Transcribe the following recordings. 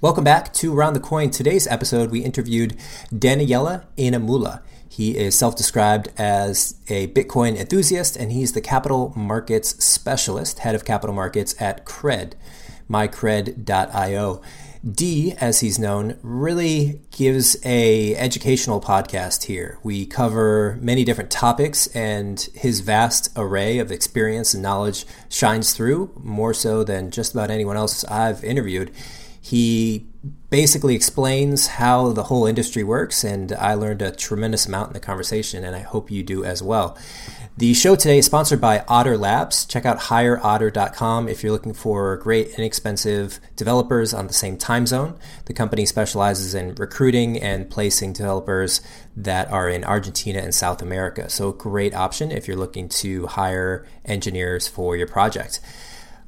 Welcome back to Around the Coin. Today's episode, we interviewed Daniyal Inamullah. He is self described as a Bitcoin enthusiast, and he's the capital markets specialist, head of capital markets at Cred, mycred.io. D, as he's known, really gives a educational podcast here. We cover many different topics, and his vast array of experience and knowledge shines through more so than just about anyone else I've interviewed. He basically explains how the whole industry works, and I learned a tremendous amount in the conversation, and I hope you do as well. The show today is sponsored by Otter Labs. Check out hireotter.com if you're looking for great, inexpensive developers on the same time zone. The company specializes in recruiting and placing developers that are in Argentina and South America. So, great option if you're looking to hire engineers for your project.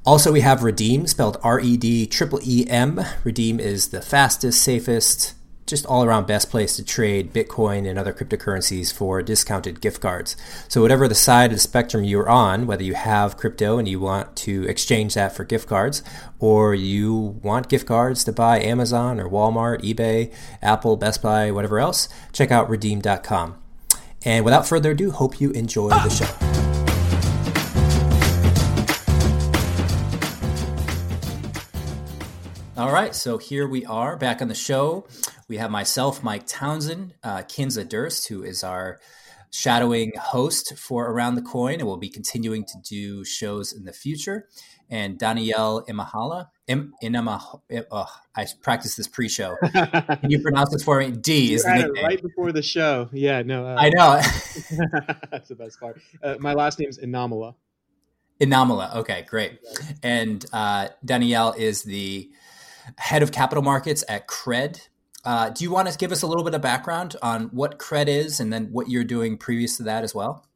Also, we have Redeeem, spelled R E D triple E M. Redeeem is the fastest, safest, just all around best place to trade Bitcoin and other cryptocurrencies for discounted gift cards. So, whatever the side of the spectrum you're on, whether you have crypto and you want to exchange that for gift cards, or you want gift cards to buy Amazon or Walmart, eBay, Apple, Best Buy, whatever else, check out redeeem.com. And without further ado, hope you enjoy the show. All right, so here we are back on the show. We have myself, Mike Townsend, uh, Kinza Durst, who is our shadowing host for Around the Coin, and we'll be continuing to do shows in the future. And Danielle Imahala, Im, Inama, oh, I practiced this pre-show. Can you pronounce this for me? D is the nickname. right before the show. Yeah, no, uh, I know. that's the best part. Uh, my last name is Inamullah. Inamullah. Okay, great. And uh, Danielle is the head of capital markets at Cred. Uh, do you want to give us a little bit of background on what Cred is and then what you're doing previous to that as well?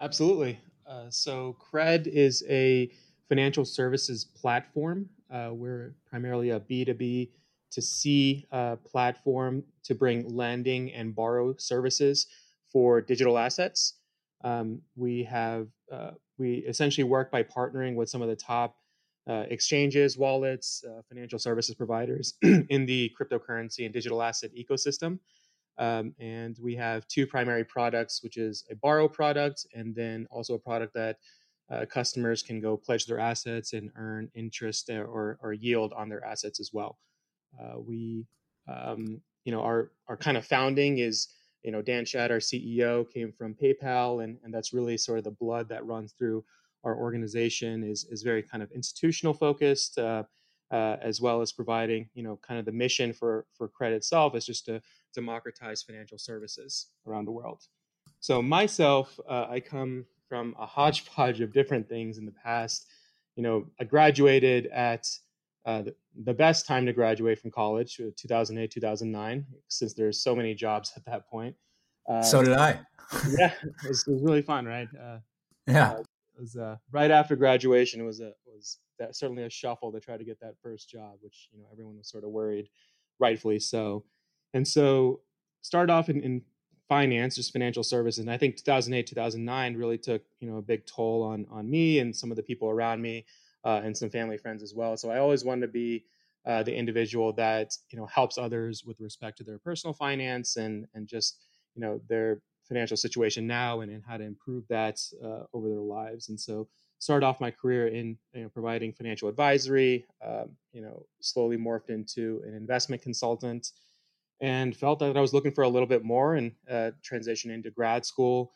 Absolutely. Uh, so, Cred is a financial services platform. Uh, we're primarily a B2B to C uh, platform to bring lending and borrow services for digital assets. Um, we have uh, we essentially work by partnering with some of the top uh, exchanges, wallets, uh, financial services providers in the cryptocurrency and digital asset ecosystem. Um, and we have two primary products, which is a borrow product and then also a product that uh, customers can go pledge their assets and earn interest or, or yield on their assets as well. Uh, we, um, you know, our, our kind of founding is, you know, Dan Schatt, our CEO, came from PayPal, and, and that's really sort of the blood that runs through our organization is is very kind of institutional focused, uh, uh, as well as providing you know kind of the mission for for Cred itself is just to democratize financial services around the world. So myself, uh, I come from a hodgepodge of different things in the past. You know, I graduated at uh, the, the, best time to graduate from college, uh, 2008, 2009, since there's so many jobs at that point. Uh, so did I. yeah, it was, it was, really fun, right? Uh, yeah. Uh, was uh, right after graduation. It was a was that, certainly a shuffle to try to get that first job, which you know everyone was sort of worried, rightfully so. And so started off in, in finance, just financial services. And I think 2008, 2009 really took you know a big toll on on me and some of the people around me, uh, and some family friends as well. So I always wanted to be uh, the individual that you know helps others with respect to their personal finance and and just you know their financial situation now and, and how to improve that uh, over their lives. And so started off my career in you know, providing financial advisory. Um, you know, slowly morphed into an investment consultant, and felt that I was looking for a little bit more and uh, transitioned into grad school.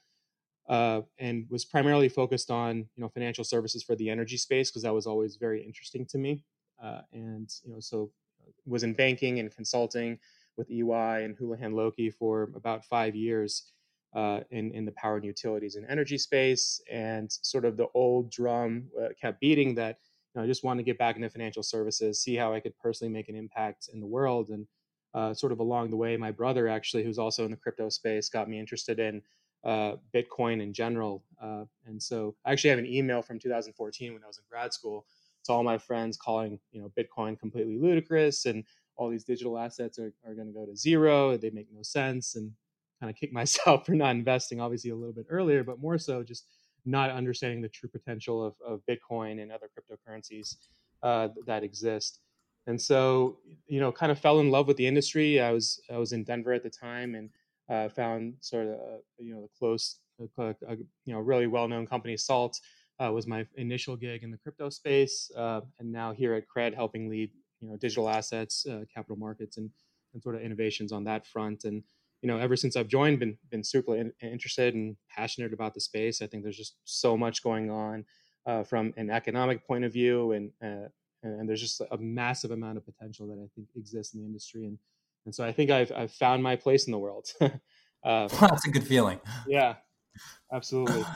Uh, and was primarily focused on you know financial services for the energy space because that was always very interesting to me. Uh, and you know, so uh, was in banking and consulting with EY and Houlihan Lokey for about five years uh, in in the power and utilities and energy space. And sort of the old drum uh, kept beating that you know, I just wanted to get back into financial services, see how I could personally make an impact in the world. And uh, sort of along the way, my brother actually, who's also in the crypto space, got me interested in uh, Bitcoin in general. Uh, and so I actually have an email from 2014 when I was in grad school to all my friends calling you know Bitcoin completely ludicrous and all these digital assets are, are going to go to zero. They make no sense and kind of kick myself for not investing obviously a little bit earlier, but more so just not understanding the true potential of, of Bitcoin and other cryptocurrencies uh, that exist. And so, you know, kind of fell in love with the industry. I was I was in Denver at the time and uh, found sort of uh, you know the close, uh, you know, really well known company Salt uh, was my initial gig in the crypto space, uh, and now here at Cred, helping lead you know digital assets, uh, capital markets, and and sort of innovations on that front. And you know, ever since I've joined, been been super in, interested and passionate about the space. I think there's just so much going on uh, from an economic point of view, and uh, and there's just a massive amount of potential that I think exists in the industry. And and so I think I've I've found my place in the world. uh, That's a good feeling. Yeah, absolutely.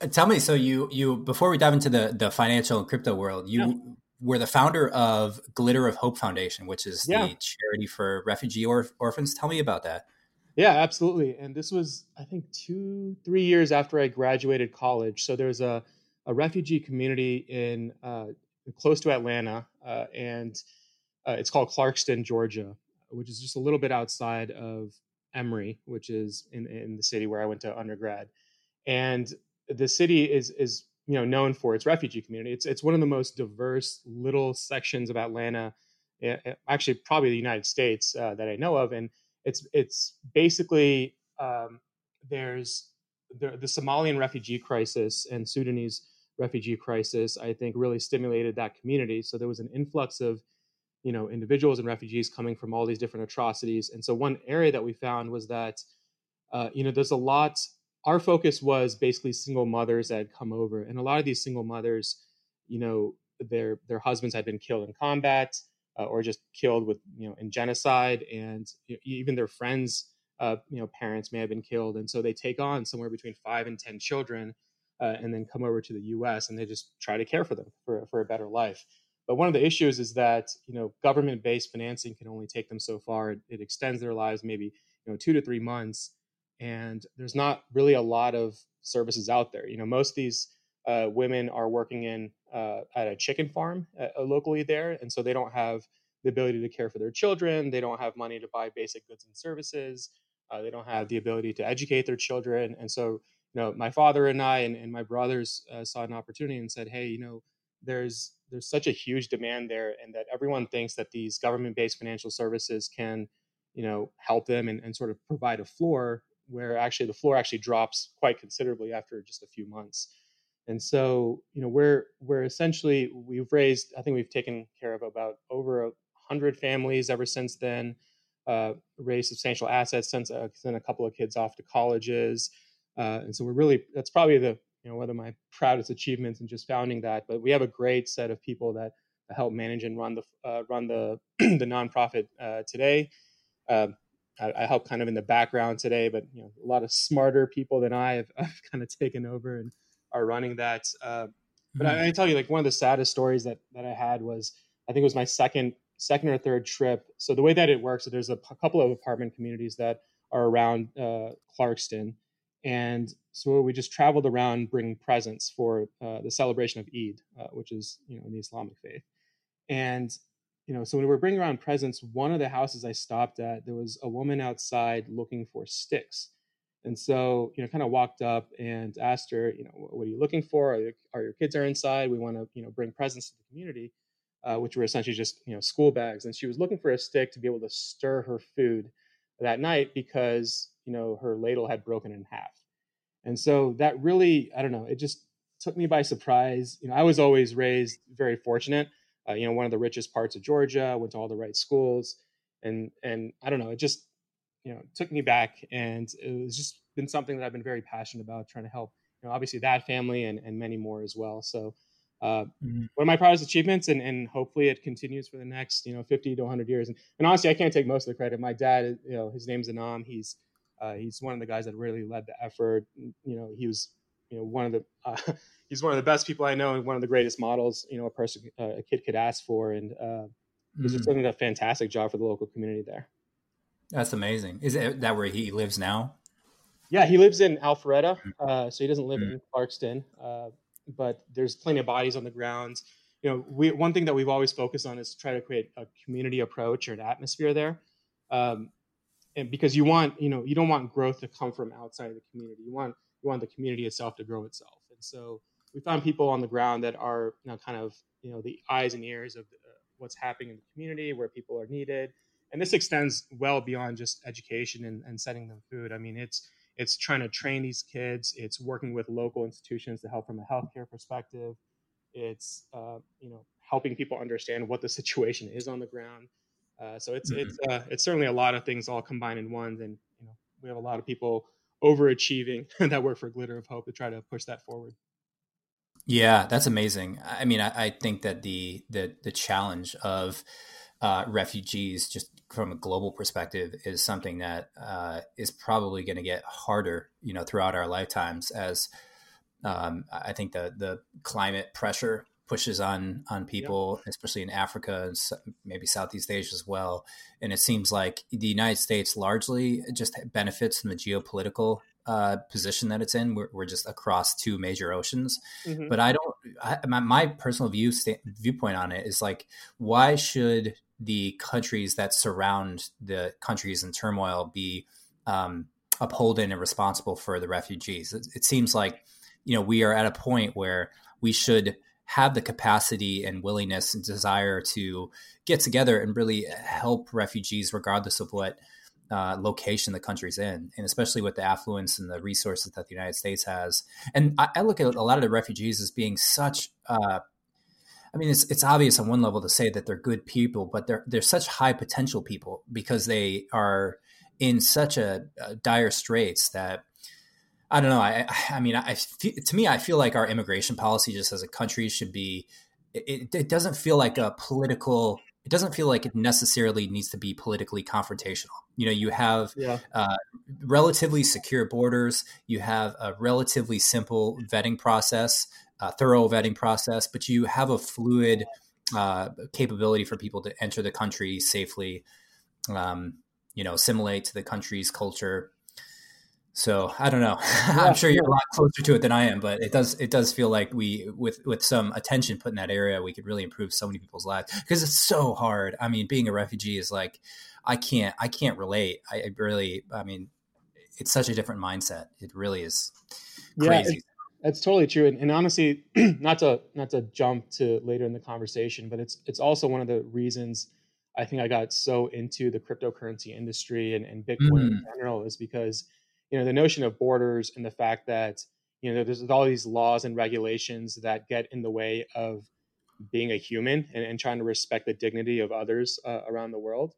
Uh, tell me, so you you before we dive into the the financial and crypto world, you yeah. were the founder of Glimmer of Hope Foundation, which is yeah. the charity for refugee or- orphans. Tell me about that. Yeah, absolutely. And this was, I think, two, three years after I graduated college. So there's a, a refugee community in uh, close to Atlanta, uh, and uh, it's called Clarkston, Georgia, which is just a little bit outside of Emory, which is in, in the city where I went to undergrad. And the city is is you know known for its refugee community. It's it's one of the most diverse little sections of Atlanta, eh, eh, actually probably the United States uh, that I know of, and it's it's basically um, there's the, the Somalian refugee crisis and Sudanese refugee crisis. I think really stimulated that community. So there was an influx of you know individuals and refugees coming from all these different atrocities. And so one area that we found was that uh, you know there's a lot our focus was basically single mothers that had come over, and a lot of these single mothers, you know, their their husbands had been killed in combat uh, or just killed with you know in genocide, and you know, even their friends, uh, you know, parents may have been killed, and so they take on somewhere between five and ten children, uh, and then come over to the U.S. and they just try to care for them for for a better life. But one of the issues is that you know government-based financing can only take them so far. It, it extends their lives maybe you know two to three months and there's not really a lot of services out there. You know, most of these uh, women are working in uh, at a chicken farm uh, locally there, and so they don't have the ability to care for their children. They don't have money to buy basic goods and services. Uh, they don't have the ability to educate their children, and so you know, my father and I and, and my brothers uh, saw an opportunity and said, "Hey, you know, there's there's such a huge demand there, and that everyone thinks that these government-based financial services can." you know help them and, and sort of provide a floor where actually the floor actually drops quite considerably after just a few months. And so, you know, we're we're essentially we've raised. I think we've taken care of about over a hundred families ever since then. Uh, raised substantial assets, since uh, sent a couple of kids off to colleges, uh, and so we're really that's probably the you know one of my proudest achievements in just founding that. But we have a great set of people that help manage and run the uh, run the the nonprofit uh, today. Um, I, I, help kind of in the background today, but you know, a lot of smarter people than I have, have kind of taken over and are running that. Uh, but mm-hmm. I, I, tell you, like one of the saddest stories that that I had was I think it was my second second or third trip. So the way that it works, so there's a p- couple of apartment communities that are around uh, Clarkston, and so we just traveled around bringing presents for uh, the celebration of Eid, uh, which is you know in the Islamic faith, and you know, so when we were bringing around presents, one of the houses I stopped at, there was a woman outside looking for sticks. And so, you know, kind of walked up and asked her, you know, what are you looking for? Are, your, are your kids are inside? We want to, you know, bring presents to the community, uh, which were essentially just, you know, school bags. And she was looking for a stick to be able to stir her food that night because, you know, her ladle had broken in half. And so that really, I don't know, it just took me by surprise. You know, I was always raised very fortunate. Uh, you know, one of the richest parts of Georgia, went to all the right schools, and and I don't know, it just you know took me back, and it was just been something that I've been very passionate about, trying to help. You know, obviously that family and and many more as well. So. Uh, mm-hmm. One of my proudest achievements, and, and hopefully it continues for the next, you know, 50 to 100 years. And, and honestly, I can't take most of the credit. My dad, you know, his name's Anam. He's uh, he's one of the guys that really led the effort. You know, he was you know one of the uh, he's one of the best people I know and one of the greatest models you know a person uh, a kid could ask for and uh, he's mm-hmm. just doing a fantastic job for the local community there. That's amazing. Is it that where he lives now? Yeah, he lives in Alpharetta, mm-hmm. uh, so he doesn't live mm-hmm. in Clarkston. Uh, but there's plenty of bodies on the ground. You know, we, one thing that we've always focused on is try to create a community approach or an atmosphere there. Um, and because you want, you know, you don't want growth to come from outside of the community. You want we want the community itself to grow itself. And so we found people on the ground that are you know, kind of you know the eyes and ears of the, uh, what's happening in the community, where people are needed. And this extends well beyond just education and, and sending them food. I mean, it's it's trying to train these kids. It's working with local institutions to help from a healthcare perspective. It's uh, you know helping people understand what the situation is on the ground. Uh, so it's mm-hmm. it's uh, it's certainly a lot of things all combined in one. And you know we have a lot of people overachieving that work for Glimmer of Hope to try to push that forward. Yeah, that's amazing. I mean, I, I think that the the the challenge of uh, refugees, just from a global perspective, is something that uh, is probably going to get harder, you know, throughout our lifetimes. As um, I think the the climate pressure pushes on on people, yep. especially in Africa and maybe Southeast Asia as well. And it seems like the United States largely just benefits from the geopolitical uh, position that it's in. We're, we're, just across two major oceans. Mm-hmm. But I don't. I, my, my, personal view sta- viewpoint on it is like, why should the countries that surround the countries in turmoil be um, upholding and responsible for the refugees? It, it seems like you know we are at a point where we should have the capacity and willingness and desire to get together and really help refugees, regardless of what uh, location the country's in, and especially with the affluence and the resources that the United States has. And I, I look at a lot of the refugees as being such. Uh, I mean, it's it's obvious on one level to say that they're good people, but they're they're such high potential people because they are in such a, a dire straits that I don't know. I, I mean, I to me, I feel like our immigration policy, just as a country, should be. It, it doesn't feel like a political. It doesn't feel like it necessarily needs to be politically confrontational. You know, you have yeah. uh, relatively secure borders. You have a relatively simple vetting process, a thorough vetting process, but you have a fluid uh, capability for people to enter the country safely. Um, you know, assimilate to the country's culture so I don't know. Yeah, I'm sure you're a lot closer to it than I am, but it does it does feel like we with with some attention put in that area, we could really improve so many people's lives because it's so hard. I mean, being a refugee is like I can't I can't relate. I, I really I mean, it's such a different mindset. It really is crazy. Yeah, it's, totally true. And, and honestly, not to not to jump to later in the conversation, but it's it's also one of the reasons I think I got so into the cryptocurrency industry and, and Bitcoin mm. in general is because you know the notion of borders and the fact that you know there's all these laws and regulations that get in the way of being a human and, and trying to respect the dignity of others uh, around the world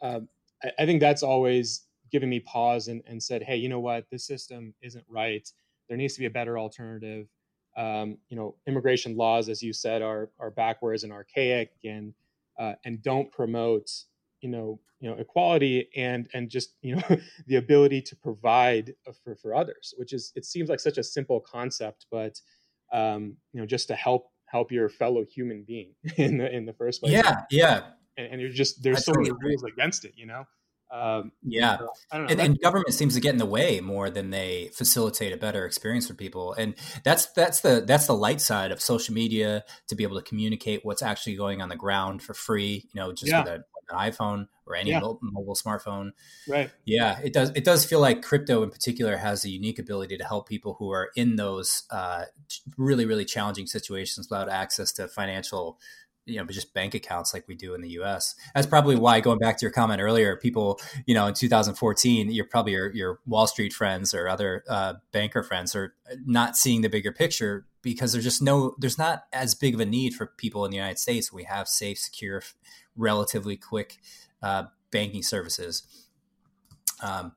um, I, I, think that's always given me pause and, and said hey you know what? This system isn't right. There needs to be a better alternative. Um, you know immigration laws as you said are are backwards and archaic and uh, and don't promote you know you know equality and and just you know the ability to provide for for others which is it seems like such a simple concept but um you know just to help help your fellow human being in the in the first place yeah yeah and, and you're just there's so many rules against it you know um, yeah, so, and, and, government seems to get in the way more than they facilitate a better experience for people, and that's that's the that's the light side of social media to be able to communicate what's actually going on the ground for free. You know, just yeah. with a, an iPhone or any yeah. mobile, smartphone. Right. Yeah, it does. It does feel like crypto in particular has a unique ability to help people who are in those uh, really really challenging situations without access to financial you know, just bank accounts like we do in the U.S. That's probably why, going back to your comment earlier, people, you know, in 2014, you're probably your, your Wall Street friends or other uh, banker friends are not seeing the bigger picture because there's just no, there's not as big of a need for people in the United States. We have safe, secure, relatively quick uh, banking services. Um,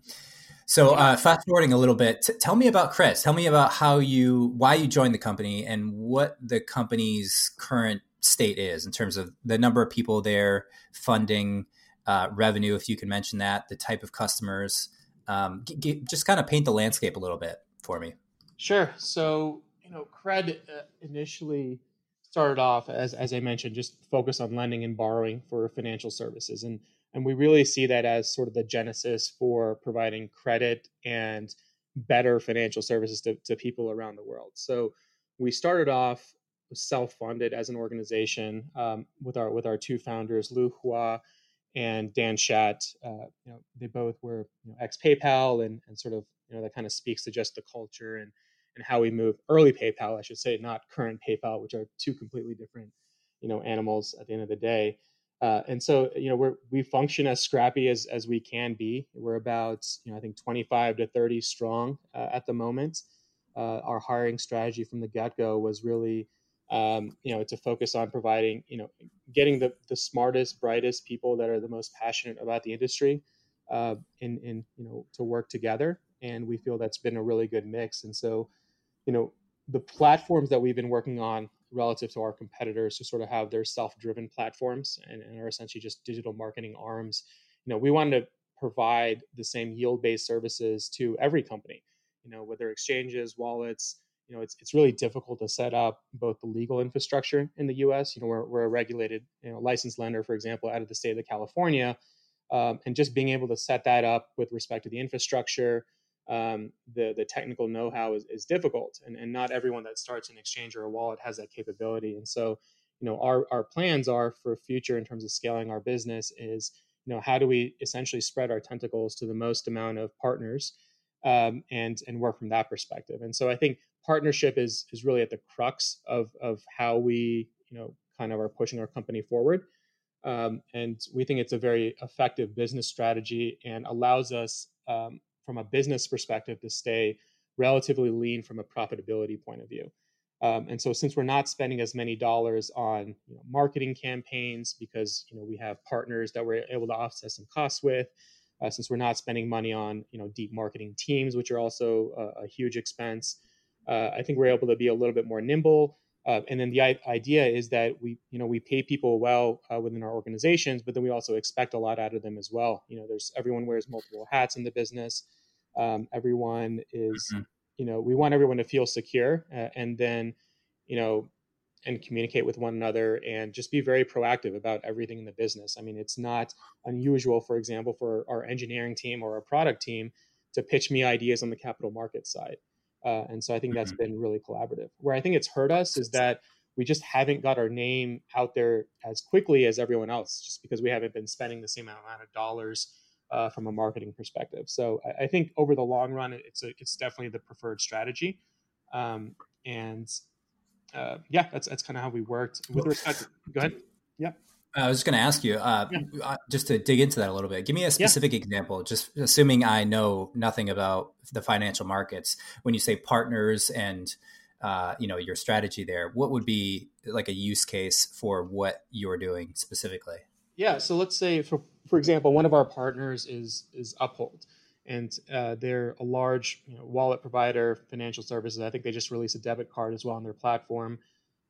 so uh, fast forwarding a little bit, t- tell me about Cred. Tell me about how you, why you joined the company, and what the company's current state is in terms of the number of people there, funding, uh, revenue, if you can mention that, the type of customers. Um, g- g- just kind of paint the landscape a little bit for me. Sure. So you know, Cred uh, initially started off as as I mentioned, just focused on lending and borrowing for financial services, and and we really see that as sort of the genesis for providing credit and better financial services to, to people around the world. So we started off self-funded as an organization um, with our with our two founders, Lu Hua and Dan Schatt. Uh, you know, they both were you know, ex PayPal, and and sort of you know that kind of speaks to just the culture and and how we move early PayPal, I should say, not current PayPal, which are two completely different you know animals at the end of the day. Uh, and so, you know, we we function as scrappy as, as we can be. We're about, you know, I think 25 to 30 strong uh, at the moment. Uh, our hiring strategy from the get go was really, um, you know, to focus on providing, you know, getting the, the smartest, brightest people that are the most passionate about the industry uh, in, in, you know, to work together. And we feel that's been a really good mix. And so, you know, the platforms that we've been working on relative to our competitors who sort of have their self-driven platforms and, and, are essentially just digital marketing arms you know we wanted to provide the same yield-based services to every company you know whether exchanges wallets you know it's, it's really difficult to set up both the legal infrastructure in the us you know we're, we're a regulated you know licensed lender for example out of the state of california um, and just being able to set that up with respect to the infrastructure um, the the technical know-how is, is difficult and, and not everyone that starts an exchange or a wallet has that capability. And so you know our, our plans are for future in terms of scaling our business is you know how do we essentially spread our tentacles to the most amount of partners um, and and work from that perspective. And so i think partnership is is really at the crux of of how we you know kind of are pushing our company forward. Um, and we think it's a very effective business strategy and allows us um, from a business perspective to stay relatively lean from a profitability point of view. Um, and so since we're not spending as many dollars on you know, marketing campaigns because you know we have partners that we're able to offset some costs with, uh, since we're not spending money on you know deep marketing teams, which are also a, a huge expense, uh, I think we're able to be a little bit more nimble. Uh, and then the I- idea is that we you know we pay people well uh, within our organizations, but then we also expect a lot out of them as well. You know, there's everyone wears multiple hats in the business. Um, everyone is, mm-hmm. you know, we want everyone to feel secure uh, and then, you know, and communicate with one another and just be very proactive about everything in the business. I mean, it's not unusual, for example, for our engineering team or our product team to pitch me ideas on the capital market side. Uh, and so I think that's mm-hmm. been really collaborative. Where I think it's hurt us is that we just haven't got our name out there as quickly as everyone else, just because we haven't been spending the same amount of dollars uh, from a marketing perspective. So I, I, think over the long run, it's a, it's definitely the preferred strategy. Um, and uh, yeah, that's that's kind of how we worked. With respect, to, go ahead. Yeah. I was just going to ask you, uh, yeah. Uh, just to dig into that a little bit. Give me a specific yeah. example. Just assuming I know nothing about the financial markets, when you say partners and uh, you know your strategy there, what would be like a use case for what you're doing specifically? Yeah. So let's say, for for example, one of our partners is is Uphold, and uh, they're a large you know, wallet provider, financial services. I think they just released a debit card as well on their platform,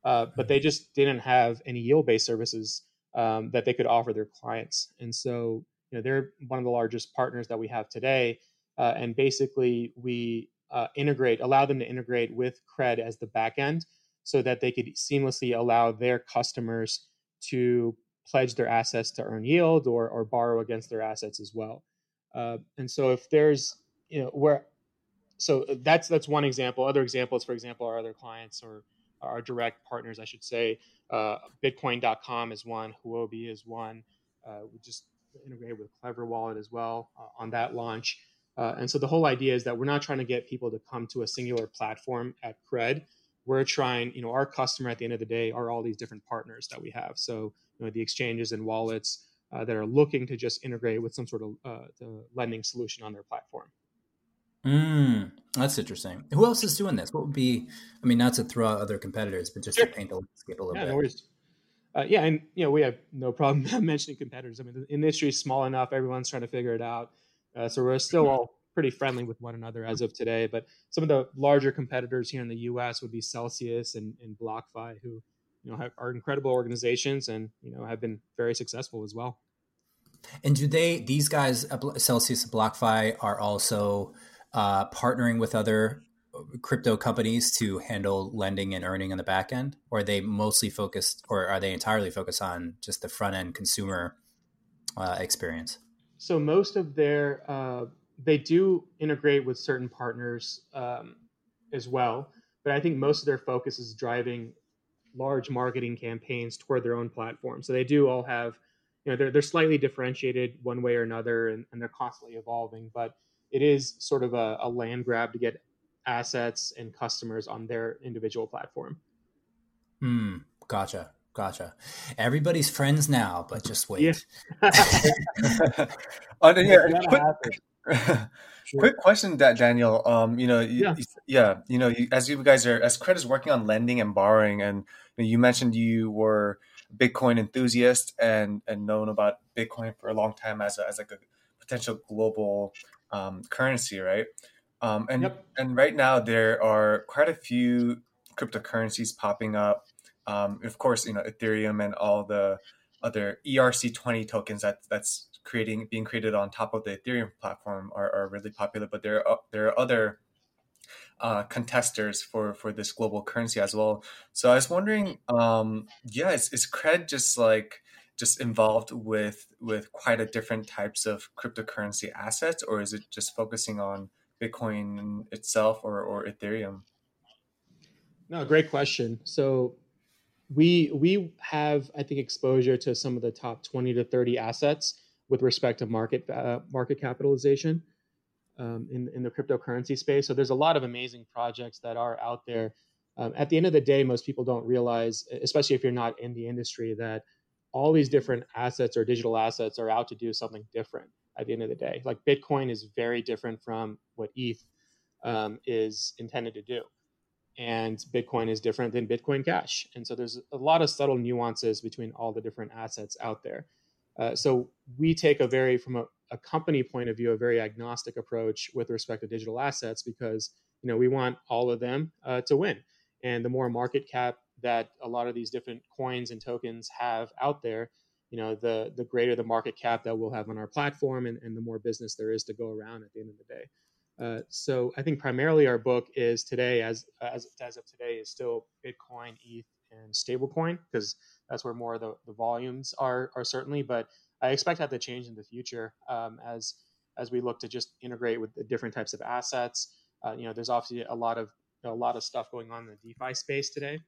uh, but they just didn't have any yield based services um, that they could offer their clients. And so, you know, they're one of the largest partners that we have today. Uh, and basically, we uh, integrate, allow them to integrate with Cred as the backend, so that they could seamlessly allow their customers to pledge their assets to earn yield or, or borrow against their assets as well. Uh, and so if there's, you know, where, so that's that's one example. Other examples, for example, are other clients or our direct partners, I should say. Uh, Bitcoin.com is one. Huobi is one. Uh, we just integrated with Klever Wallet as well uh, on that launch. Uh, and so the whole idea is that we're not trying to get people to come to a singular platform at Cred, we're trying, you know, our customer at the end of the day are all these different partners that we have. So, you know, the exchanges and wallets uh, that are looking to just integrate with some sort of uh, lending solution on their platform. Mm, that's interesting. Who else is doing this? What would be? I mean, not to throw out other competitors, but just sure. to paint the landscape a little yeah, bit. No worries. Uh, yeah, and you know we have no problem mentioning competitors. I mean, the industry is small enough; everyone's trying to figure it out. Uh, so we're still all pretty friendly with one another as of today. But some of the larger competitors here in the U.S. would be Celsius and, and BlockFi, who you know have, are incredible organizations and you know have been very successful as well. And do they these guys Celsius and BlockFi are also uh, partnering with other crypto companies to handle lending and earning on the back end, or are they mostly focused, or are they entirely focused on just the front end consumer uh, experience? So most of their uh, they do integrate with certain partners um, as well, but I think most of their focus is driving large marketing campaigns toward their own platform. So they do all have, you know, they're they're slightly differentiated one way or another, and, and they're constantly evolving, but it is sort of a, a land grab to get assets and customers on their individual platform. Hmm. Gotcha. Gotcha. Everybody's friends now, but just wait. Yeah. oh, yeah quick, sure. quick question, that Daniel. Um, you know, yeah, you, yeah, you know, you, as you guys are, as Credit is working on lending and borrowing, and you, know, you mentioned you were a Bitcoin enthusiast and and known about Bitcoin for a long time as a, as like a potential global um, currency, right? Um, and yep. and right now there are quite a few cryptocurrencies popping up. Um, of course, you know Ethereum and all the other ERC20 tokens that that's creating being created on top of the Ethereum platform are, are really popular. But there are there are other uh, contesters for for this global currency as well. So I was wondering, um, yeah, is, is Cred just like just involved with with quite a different types of cryptocurrency assets, or is it just focusing on Bitcoin itself or, or Ethereum? No, great question. So we we have I think exposure to some of the top twenty to thirty assets with respect to market uh, market capitalization um, in in the cryptocurrency space. So there's a lot of amazing projects that are out there. Um, at the end of the day, most people don't realize, especially if you're not in the industry, that all these different assets or digital assets are out to do something different at the end of the day. Like Bitcoin is very different from what ETH um, is intended to do. And Bitcoin is different than Bitcoin Cash. And so there's a lot of subtle nuances between all the different assets out there. Uh, so we take a very, from a, a, company point of view, a very agnostic approach with respect to digital assets because you know we want all of them uh, to win. And the more market cap that a lot of these different coins and tokens have out there, you know, the the greater the market cap that we'll have on our platform, and, and the more business there is to go around at the end of the day. Uh, so I think primarily our book is today, as as as of today, is still Bitcoin, ETH, and stablecoin because that's where more of the, the volumes are are certainly. But I expect that to change in the future um, as as we look to just integrate with the different types of assets. Uh, you know, there's obviously a lot of a lot of stuff going on in the DeFi space today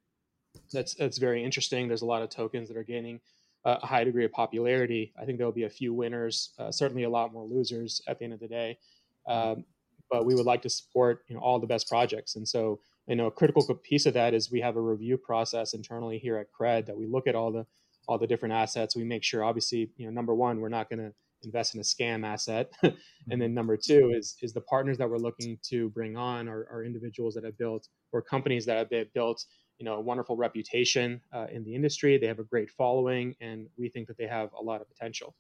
that's that's very interesting. There's a lot of tokens that are gaining a high degree of popularity. I think there will be a few winners, uh, certainly a lot more losers at the end of the day. Um, but we would like to support you know all the best projects, and so you know a critical piece of that is we have a review process internally here at Cred that we look at all the all the different assets. We make sure, obviously, you know, number one, we're not going to invest in a scam asset, and then number two is is the partners that we're looking to bring on are, are individuals that have built or companies that have built you know a wonderful reputation uh, in the industry. They have a great following, and we think that they have a lot of potential.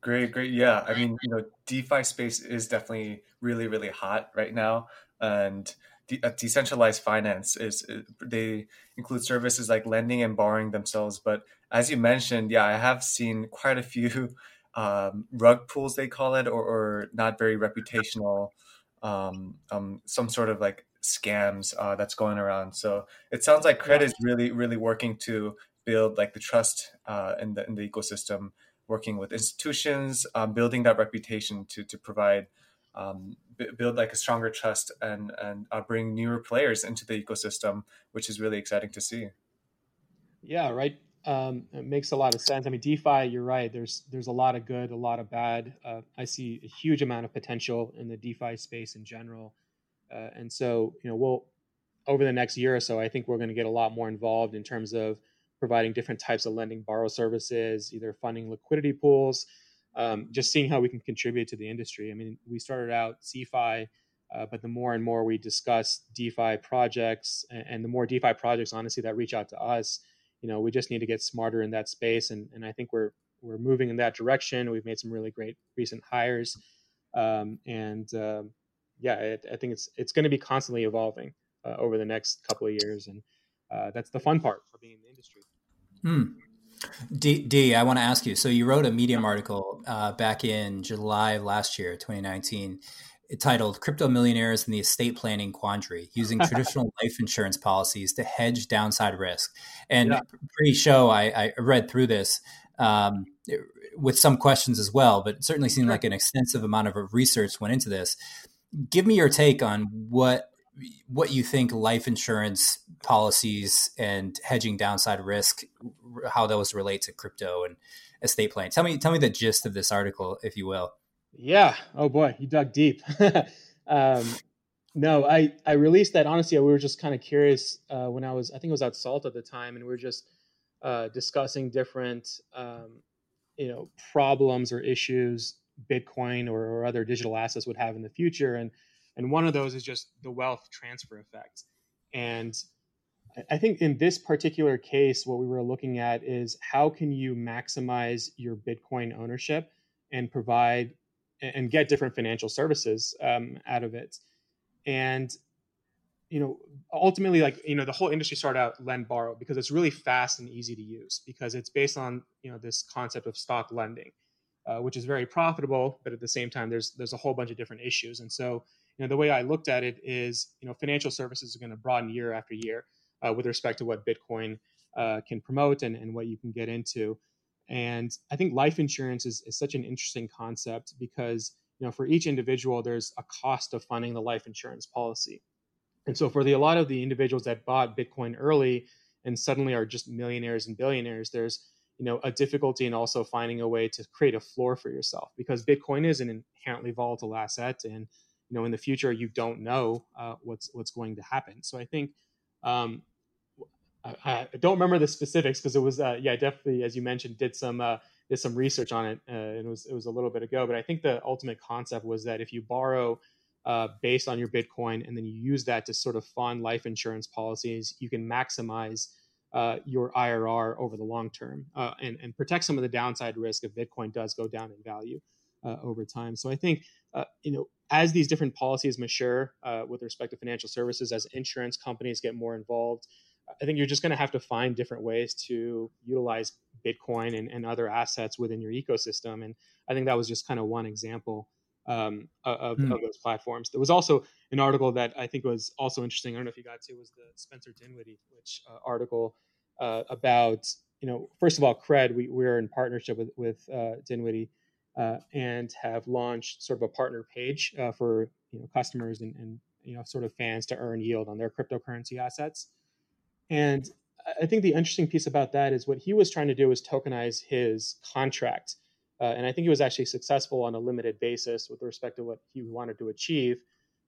Great, great. Yeah, I mean, you know, DeFi space is definitely really, really hot right now, and de- uh, decentralized finance is they include services like lending and borrowing themselves. But as you mentioned, yeah, I have seen quite a few um, rug pulls they call it, or, or not very reputational, um, um, some sort of like scams uh, that's going around. So it sounds like Cred is really, really working to build like the trust uh, in the in the ecosystem, working with institutions, um, building that reputation to to provide um, b- build like a stronger trust and and uh, bring newer players into the ecosystem, which is really exciting to see. Yeah, right. Um, it makes a lot of sense. I mean, DeFi, you're right. There's there's a lot of good, a lot of bad. Uh, I see a huge amount of potential in the DeFi space in general. Uh, and so, you know, we'll over the next year or so, I think we're going to get a lot more involved in terms of providing different types of lending borrow services, either funding liquidity pools, um, just seeing how we can contribute to the industry. I mean, we started out CeFi, uh, but the more and more we discuss DeFi projects and, and, the more DeFi projects, honestly, that reach out to us, you know, we just need to get smarter in that space. And, and I think we're, we're moving in that direction. We've made some really great recent hires. Um, and um, yeah, it, I think it's, it's going to be constantly evolving uh, over the next couple of years. And uh, that's the fun part for being in the industry. Hmm. D, D, I want to ask you. So you wrote a Medium article uh, back in July of last year, 2019, titled "Crypto Millionaires and the Estate Planning Quandary: Using Traditional Life Insurance Policies to Hedge Downside Risk." And yeah. pre-show, I, I, read through this um, with some questions as well, but it certainly seemed like an extensive amount of research went into this. Give me your take on what what you think life insurance policies and hedging downside risk, how those relate to crypto and estate planning. Tell me, tell me the gist of this article, if you will. Yeah. Oh boy, you dug deep. um, no, I I released that honestly. We were just kind of curious uh, when I was, I think it was at Salt at the time, and we were just uh, discussing different, um, you know, problems or issues Bitcoin or, or other digital assets would have in the future, and and one of those is just the wealth transfer effect. And I think in this particular case, what we were looking at is how can you maximize your Bitcoin ownership and provide and get different financial services um, out of it. And you know, ultimately, like you know, the whole industry started out lend borrow because it's really fast and easy to use because it's based on you know this concept of stock lending, uh, which is very profitable, but at the same time, there's there's a whole bunch of different issues. And so you know, the way I looked at it is, you know, financial services are going to broaden year after year uh, with respect to what Bitcoin uh, can promote and, and what you can get into. And I think life insurance is, is such an interesting concept because, you know, for each individual, there's a cost of funding the life insurance policy. And so for the, a lot of the individuals that bought Bitcoin early and suddenly are just millionaires and billionaires, there's, you know, a difficulty in also finding a way to create a floor for yourself because Bitcoin is an inherently volatile asset and you know in the future you don't know uh, what's what's going to happen. So i think um, I, I, don't remember the specifics because it was uh, yeah definitely as you mentioned did some uh, did some research on it uh, it was it was a little bit ago but i think the ultimate concept was that if you borrow uh, based on your bitcoin and then you use that to sort of fund life insurance policies you can maximize uh, your IRR over the long term uh, and, and protect some of the downside risk if Bitcoin does go down in value uh, over time. So I think uh, you know as these different policies mature uh, with respect to financial services, as insurance companies get more involved, I think you're just going to have to find different ways to utilize Bitcoin and, and, other assets within your ecosystem. And I think that was just kind of one example um, of, mm. of, those platforms. There was also an article that I think was also interesting. I don't know if you got to was the Spencer Dinwiddie, which uh, article uh, about you know first of all cred. We we're in partnership with with uh, Dinwiddie uh, and have launched sort of a partner page uh, for you know customers and, and you know sort of fans to earn yield on their cryptocurrency assets. And I think the interesting piece about that is what he was trying to do was tokenize his contract. Uh, and I think he was actually successful on a limited basis with respect to what he wanted to achieve.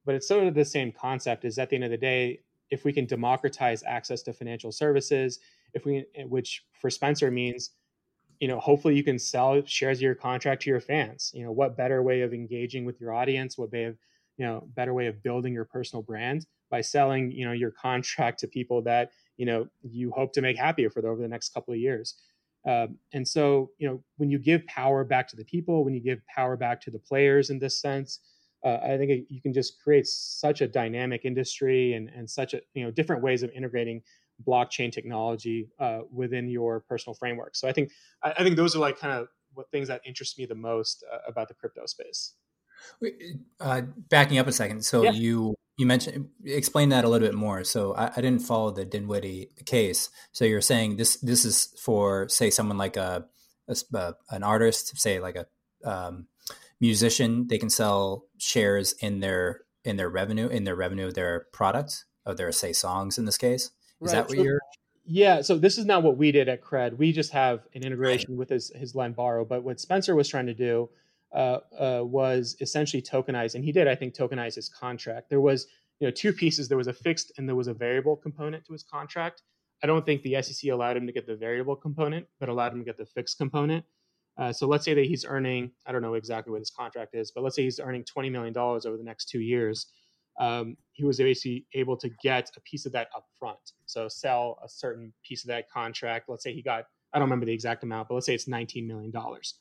But it's sort of the same concept is at the end of the day, if we can democratize access to financial services, if we, which for Spencer means you know hopefully you can sell shares of your contract to your fans. You know what better way of engaging with your audience? What way you know better way of building your personal brand by selling you know your contract to people that you know you hope to make happier for the, over the next couple of years um, and so you know when you give power back to the people when you give power back to the players in this sense uh, i think you can just create such a dynamic industry and, and such a you know different ways of integrating blockchain technology uh, within your personal framework. So I think I, I, think those are like kind of what things that interest me the most uh, about the crypto space. Uh, backing up a second, so yeah. you you mentioned explain that a little bit more. So I, I, didn't follow the Dinwiddie case. So you're saying this this is for say someone like a, a uh, an artist, say like a um, musician, they can sell shares in their in their revenue in their revenue of their product of their say songs in this case. Is right. that what so, you're? Yeah. So this is not what we did at Cred. We just have an integration right. with his his lend borrow. But what Spencer was trying to do uh, uh, was essentially tokenized, and he did, I think, tokenize his contract. There was you know two pieces. There was a fixed and there was a variable component to his contract. I don't think the SEC allowed him to get the variable component, but allowed him to get the fixed component. Uh, so let's say that he's earning, I don't know exactly what his contract is, but let's say he's earning $20 million over the next two years. Um, he was basically able to get a piece of that up front. So sell a certain piece of that contract. Let's say he got, I don't remember the exact amount, but let's say it's $19 million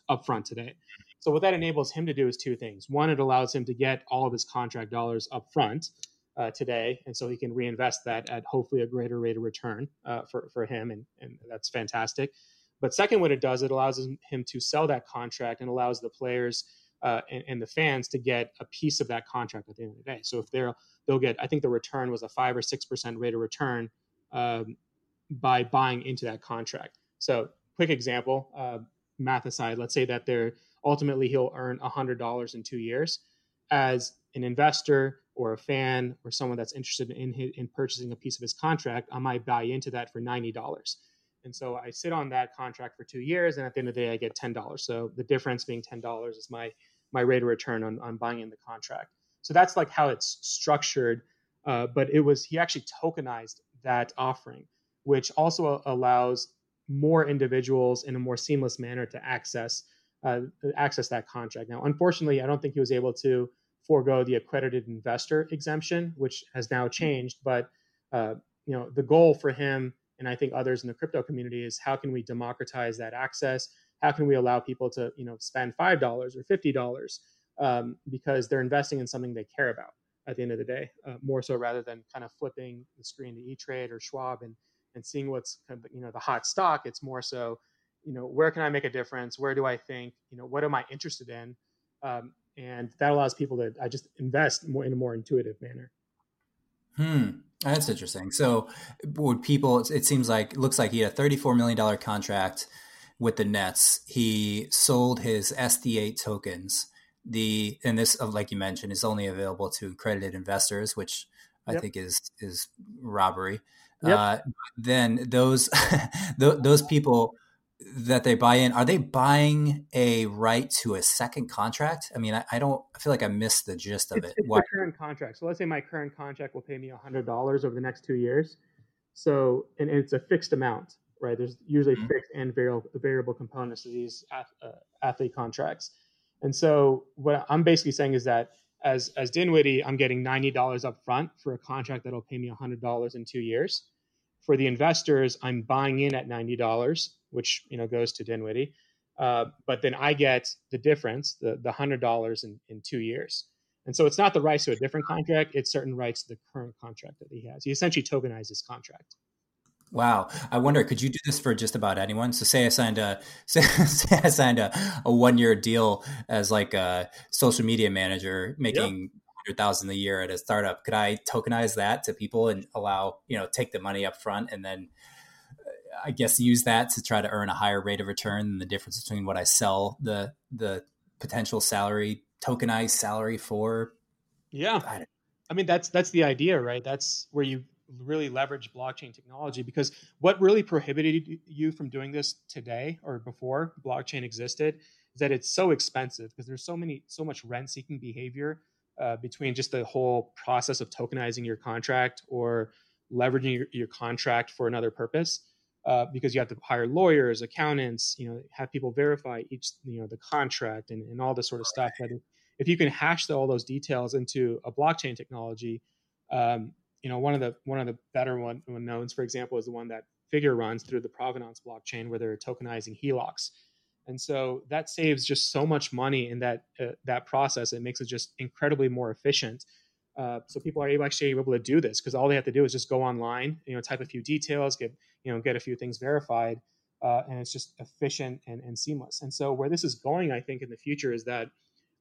up front today. So what that enables him to do is two things. One, it allows him to get all of his contract dollars up front uh, today, and so he can reinvest that at hopefully a greater rate of return uh, for for him, and and that's fantastic. But second, what it does, it allows him to sell that contract and allows the players uh, and, and, the fans to get a piece of that contract at the end of the day. So if they're they'll get, I think the return was a five or six percent rate of return um, by buying into that contract. So quick example, uh, math aside, let's say that they're ultimately he'll earn $100 in two years. As an investor or a fan or someone that's interested in, in purchasing a piece of his contract, I might buy into that for $90. And so I sit on that contract for two years, and at the end of the day, I get $10. So the difference being $10 is my my rate of return on, on buying in the contract. So that's like how it's structured. Uh, but it was he actually tokenized that offering, which also allows more individuals in a more seamless manner to access uh, access that contract. Now, unfortunately, I don't think he was able to forego the accredited investor exemption, which has now changed. But uh, you know, the goal for him and I think others in the crypto community is how can we democratize that access? How can we allow people to you know spend five dollars or fifty dollars um, because they're investing in something they care about at the end of the day, uh, more so rather than kind of flipping the screen to E Trade or Schwab and and seeing what's kind of, you know the hot stock. It's more so you know where can i make a difference? Where do i think you know what am i interested in? Um, and that allows people to i just invest more in a more intuitive manner. Hmm. That's interesting. So would people it seems like it looks like he had a $34 million contract with the nets. He sold his sd8 tokens. The and this like you mentioned is only available to accredited investors which i yep. think is is robbery. Yep. uh, then those those people that they buy in are they buying a right to a second contract? I mean i, I don't i feel like i missed the gist of it's, it. it's the current contract. So let's say my current contract will pay me $100 over the next two years. So and, it's a fixed amount right? There's usually mm-hmm. fixed and variable, variable components to these uh, athlete contracts. And so what i'm basically saying is that as as dinwiddie i'm getting $90 up front for a contract that'll pay me $100 in two years. For the investors i'm buying in at $90 which you know goes to Dinwiddie. Uh, but then I get the difference, the the hundred dollars in, in two years. And so it's not the rights to a different contract; it's certain rights to the current contract that he has. He essentially tokenizes his contract. Wow, I wonder, could you do this for just about anyone? So, say I signed a say, say I signed a, a one year deal as like a social media manager, making yep. hundred thousand a year at a startup. Could I tokenize that to people and allow you know take the money up front and then I guess use that to try to earn a higher rate of return than the difference between what I sell the the potential salary tokenized salary for. Yeah, I, I mean that's that's the idea, right? That's where you really leverage blockchain technology because what really prohibited you from doing this today or before blockchain existed is that it's so expensive because there's so many so much rent seeking behavior uh, between just the whole process of tokenizing your contract or leveraging your, your contract for another purpose uh, because you have to hire lawyers, accountants, you know, have people verify each, you know, the contract and, and all this sort of stuff. But if you can hash the, all those details into a blockchain technology, um, you know, one of the one of the better one, one knowns, for example, is the one that Figure runs through the Provenance blockchain, where they're tokenizing HELOCs, and so that saves just so much money in that uh, that process. It makes it just incredibly more efficient. Uh, so people are able, actually able to do this because all they have to do is just go online, you know, type a few details, get you know get a few things verified, uh, and it's just efficient and, and seamless. And so where this is going, I think, in the future is that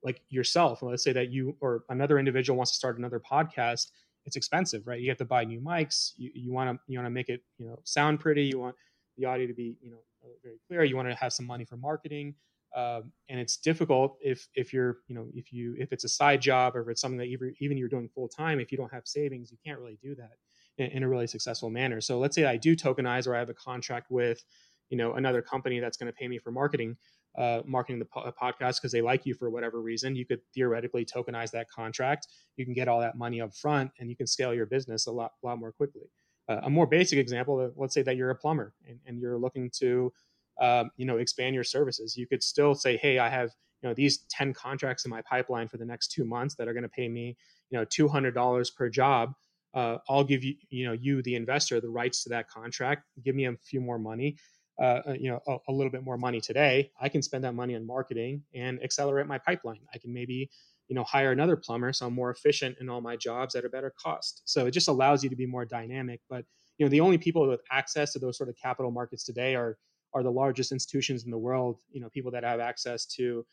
like yourself, let's say that you or another individual wants to start another podcast, it's expensive, right? You have to buy new mics. You want to you want to make it you know sound pretty. You want the audio to be you know very clear. You want to have some money for marketing. Um, and it's difficult if if you're you know if you if it's a side job or if it's something that even, even you're doing full time if you don't have savings you can't really do that in, in, a really successful manner so let's say i do tokenize or i have a contract with you know another company that's going to pay me for marketing uh, marketing the po- podcast because they like you for whatever reason, you could theoretically tokenize that contract. You can get all that money up front, and you can scale your business a lot, lot more quickly. Uh, a more basic example, let's say that you're a plumber and, and you're looking to, um, you know, expand your services. You could still say, hey, I have you know these 10 contracts in my pipeline for the next two months that are going to pay me you know $200 per job. Uh, i'll give you you know you the investor the rights to that contract. Give me a few more money uh, uh, you know a, a, little bit more money today. I can spend that money on marketing and accelerate my pipeline. I can maybe you know hire another plumber so i'm more efficient in all my jobs at a better cost. So it just allows you to be more dynamic but you know the only people with access to those sort of capital markets today are are the largest institutions in the world you know people that have access to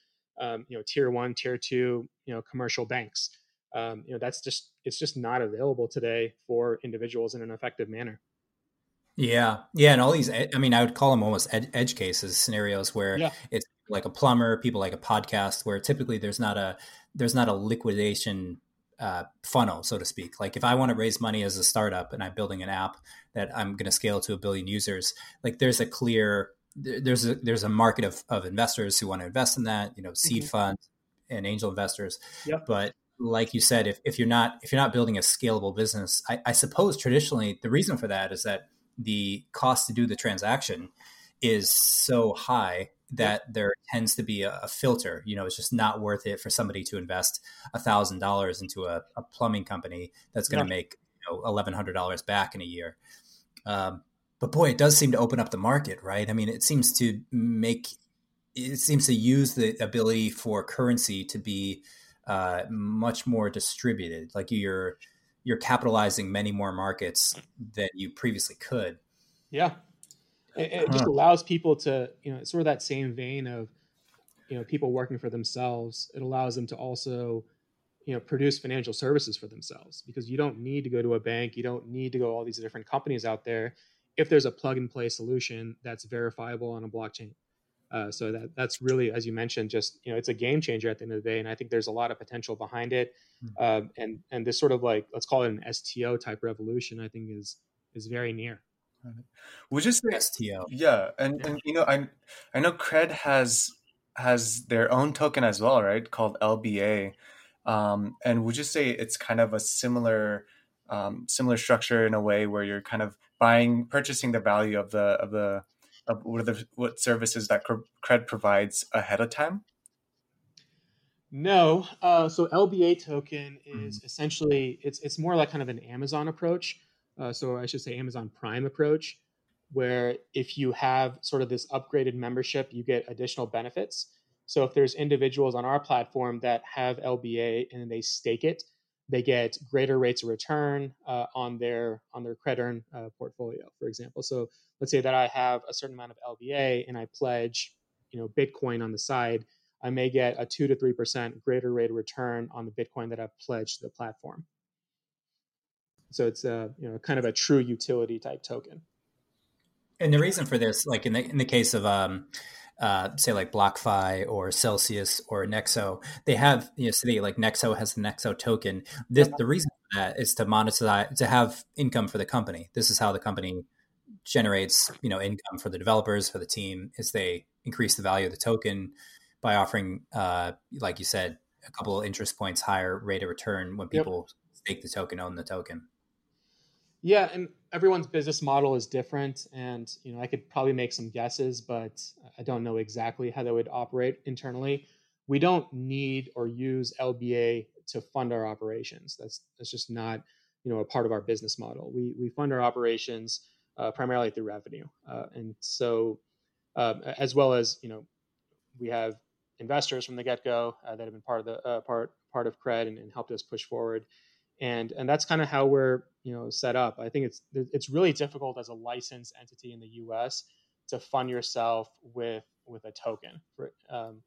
um, you know tier one tier two you know commercial banks. Um, you know that's just it's just not available today for individuals in an effective manner. Yeah. Yeah and all these i mean i would call them almost ed- edge cases scenarios where yeah. it's like a plumber people like a podcast where typically there's not a there's not a liquidation uh, funnel so to speak like if i want to raise money as a startup and i'm building an app that i'm going to scale to a billion users like there's a clear there's a there's a market of, of investors who want to invest in that you know seed mm-hmm. funds and angel investors yep. but like you said if, if you're not if you're not building a scalable business I, I suppose traditionally the reason for that is that the cost to do the transaction is so high that there tends to be a, a, filter you know it's just not worth it for somebody to invest a thousand dollars into a, a, plumbing company that's going to make you know eleven hundred dollars back in a year um, but boy, it does seem to open up the market, right? I mean, it seems to make it seems to use the ability for currency to be uh, much more distributed. Like you're you're capitalizing many more markets than you previously could. Yeah, it, it just allows people to you know sort of that same vein of you know people working for themselves. It allows them to also you know produce financial services for themselves because you don't need to go to a bank. You don't need to go all these different companies out there if there's a plug and play solution that's verifiable on a blockchain. Uh, so that that's really, as you mentioned, just you know, it's a game changer at the end of the day, and I think there's a lot of potential behind it. Mm-hmm. and and this sort of like let's call it an STO type revolution, I think is is very near. Would just say STO, yeah, and and you know, I I know Cred has has their own token as well, right? Called LBA, um, and would you say it's kind of a similar um, similar structure in a way where you're kind of buying purchasing the value of the of the of what the what services that cred provides ahead of time. No uh, so lba token is mm. essentially it's it's more like kind of an amazon approach uh, so i should say amazon prime approach where if you have sort of this upgraded membership you get additional benefits so if there's individuals on our platform that have lba and they stake it they get greater rates of return uh, on their on their credit earn uh, portfolio, for example. So let's say that I have a certain amount of LBA and I pledge, you know, Bitcoin on the side. I may get a two to three percent greater rate of return on the Bitcoin that I've pledged to the platform. So it's a you know kind of a true utility type token. And the reason for this, like in the in the case of um, uh, say like BlockFi or Celsius or Nexo, they have you know, say like Nexo has the Nexo token. This, the reason for that is to monetize to have income for the company. This is how the company generates you know income for the developers for the team is they increase the value of the token by offering uh, like you said a couple of interest points higher rate of return when people yep. stake the token own the token yeah, and everyone's business model is different, and you know I could probably make some guesses, but I don't know exactly how they would operate internally. We don't need or use LBA to fund our operations. That's that's just not you know a part of our business model. We we fund our operations uh, primarily through revenue, uh, and so uh, as well as you know we have investors from the get go uh, that have been part of the uh, part part of Cred and, and helped us push forward and and that's kind of how we're you know set up. I think it's it's really difficult as a licensed entity in the us to fund yourself with with a token um,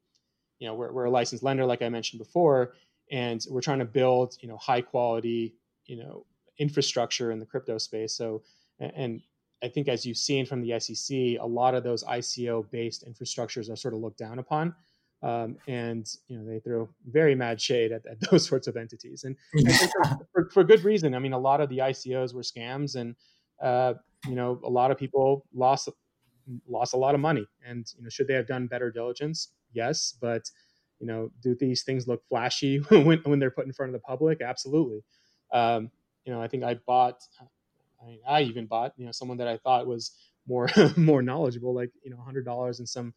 you know we're, we're a licensed lender like i mentioned before and we're trying to build you know high quality you know infrastructure in the crypto space. So and i think as you've seen from the sec a lot of those ico based infrastructures are sort of looked down upon um, and you know they throw very mad shade at, at those sorts of entities, and, yeah. for, for, good reason. I mean, a lot of the ICOs were scams, and uh, you know a lot of people lost lost a lot of money. And you know, should they have done better diligence? Yes, but you know, do these things look flashy when when they're put in front of the public? Absolutely. Um, you know, I think I bought. I, mean, I even bought you know someone that I thought was more more knowledgeable, like you know, hundred dollars in some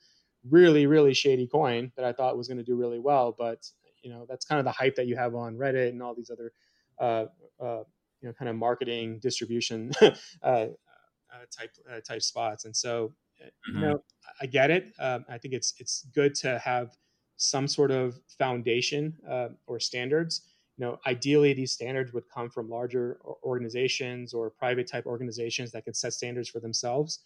really really shady coin that I thought was going to do really well, but you know that's kind of the hype that you have on Reddit and all these other uh, uh, you know kind of marketing distribution uh, uh, type uh, type spots. And so mm-hmm. you know I get it. Um, I think it's it's good to have some sort of foundation or standards. You know, ideally these standards would come from larger organizations or private type organizations that can set standards for themselves.